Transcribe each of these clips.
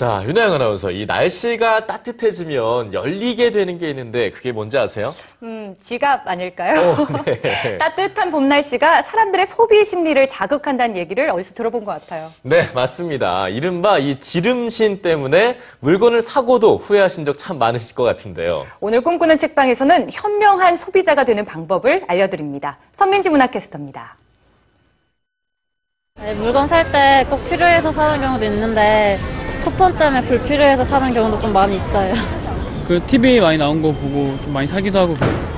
자, 윤하영 아나운서, 이 날씨가 따뜻해지면 열리게 되는 게 있는데 그게 뭔지 아세요? 음, 지갑 아닐까요? 어, 네. 따뜻한 봄 날씨가 사람들의 소비 심리를 자극한다는 얘기를 어디서 들어본 것 같아요. 네, 맞습니다. 이른바 이 지름신 때문에 물건을 사고도 후회하신 적 참 많으실 것 같은데요. 오늘 꿈꾸는 책방에서는 현명한 소비자가 되는 방법을 알려드립니다. 선민지 문화캐스터입니다. 네, 물건 살 때 꼭 필요해서 사는 경우도 있는데 쿠폰 때문에 불필요해서 사는 경우도 좀 많이 있어요. 그 TV에 많이 나온 거 보고 좀 많이 사기도 하고 그래요.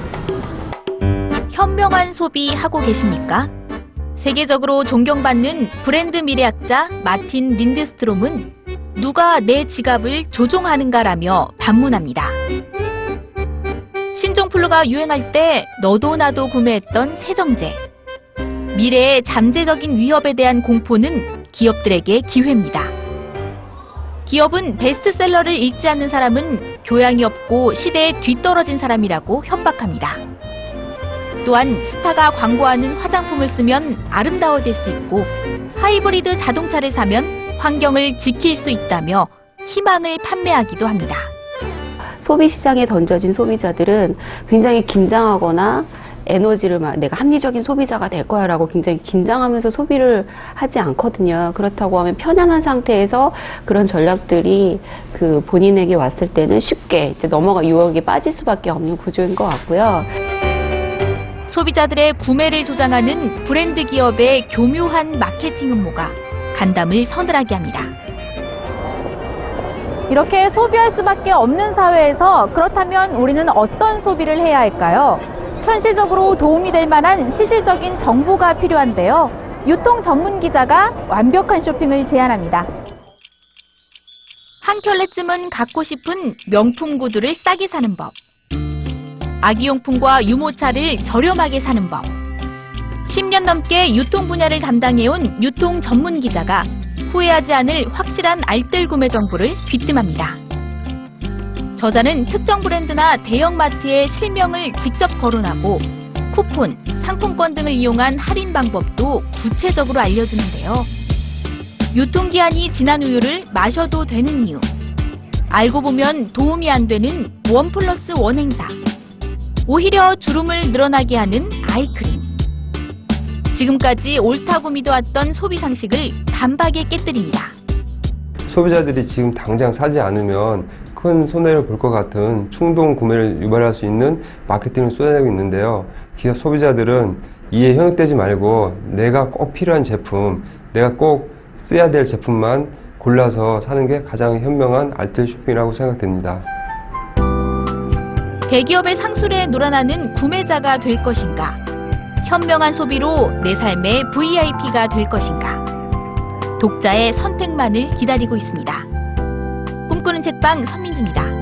현명한 소비 하고 계십니까? 세계적으로 존경받는 브랜드 미래학자 마틴 린드스트롬은 누가 내 지갑을 조종하는가라며 반문합니다. 신종플루가 유행할 때 너도 나도 구매했던 세정제. 미래의 잠재적인 위협에 대한 공포는 기업들에게 기회입니다. 기업은 베스트셀러를 읽지 않는 사람은 교양이 없고 시대에 뒤떨어진 사람이라고 협박합니다. 또한 스타가 광고하는 화장품을 쓰면 아름다워질 수 있고 하이브리드 자동차를 사면 환경을 지킬 수 있다며 희망을 판매하기도 합니다. 소비 시장에 던져진 소비자들은 굉장히 긴장하거나 에너지를 막 내가 합리적인 소비자가 될 거야 라고 굉장히 긴장하면서 소비를 하지 않거든요. 그렇다고 하면 편안한 상태에서 그런 전략들이 그 본인에게 왔을 때는 쉽게 이제 넘어가 유혹에 빠질 수밖에 없는 구조인 것 같고요. 소비자들의 구매를 조장하는 브랜드 기업의 교묘한 마케팅 음모가 간담을 서늘하게 합니다. 이렇게 소비할 수밖에 없는 사회에서 그렇다면 우리는 어떤 소비를 해야 할까요? 현실적으로 도움이 될 만한 실질적인 정보가 필요한데요. 유통 전문 기자가 완벽한 쇼핑을 제안합니다. 한 켤레쯤은 갖고 싶은 명품 구두를 싸게 사는 법. 아기용품과 유모차를 저렴하게 사는 법. 10년 넘게 유통 분야를 담당해온 유통 전문 기자가 후회하지 않을 확실한 알뜰 구매 정보를 귀뜸합니다. 저자는 특정 브랜드나 대형 마트의 실명을 직접 거론하고 쿠폰, 상품권 등을 이용한 할인 방법도 구체적으로 알려주는데요. 유통기한이 지난 우유를 마셔도 되는 이유. 알고 보면 도움이 안 되는 원 플러스 원 행사. 오히려 주름을 늘어나게 하는 아이크림. 지금까지 옳다고 믿어왔던 소비 상식을 단박에 깨뜨립니다. 소비자들이 지금 당장 사지 않으면 큰 손해를 볼 것 같은 충동 구매를 유발할 수 있는 마케팅을 쏟아내고 있는데요. 기업 소비자들은 이에 현혹되지 말고 내가 꼭 필요한 제품, 내가 꼭 써야 될 제품만 골라서 사는 게 가장 현명한 알뜰 쇼핑이라고 생각됩니다. 대기업의 상술에 놀아나는 구매자가 될 것인가? 현명한 소비로 내 삶의 VIP가 될 것인가? 독자의 선택만을 기다리고 있습니다. 꿈꾸는 책방 선민지입니다.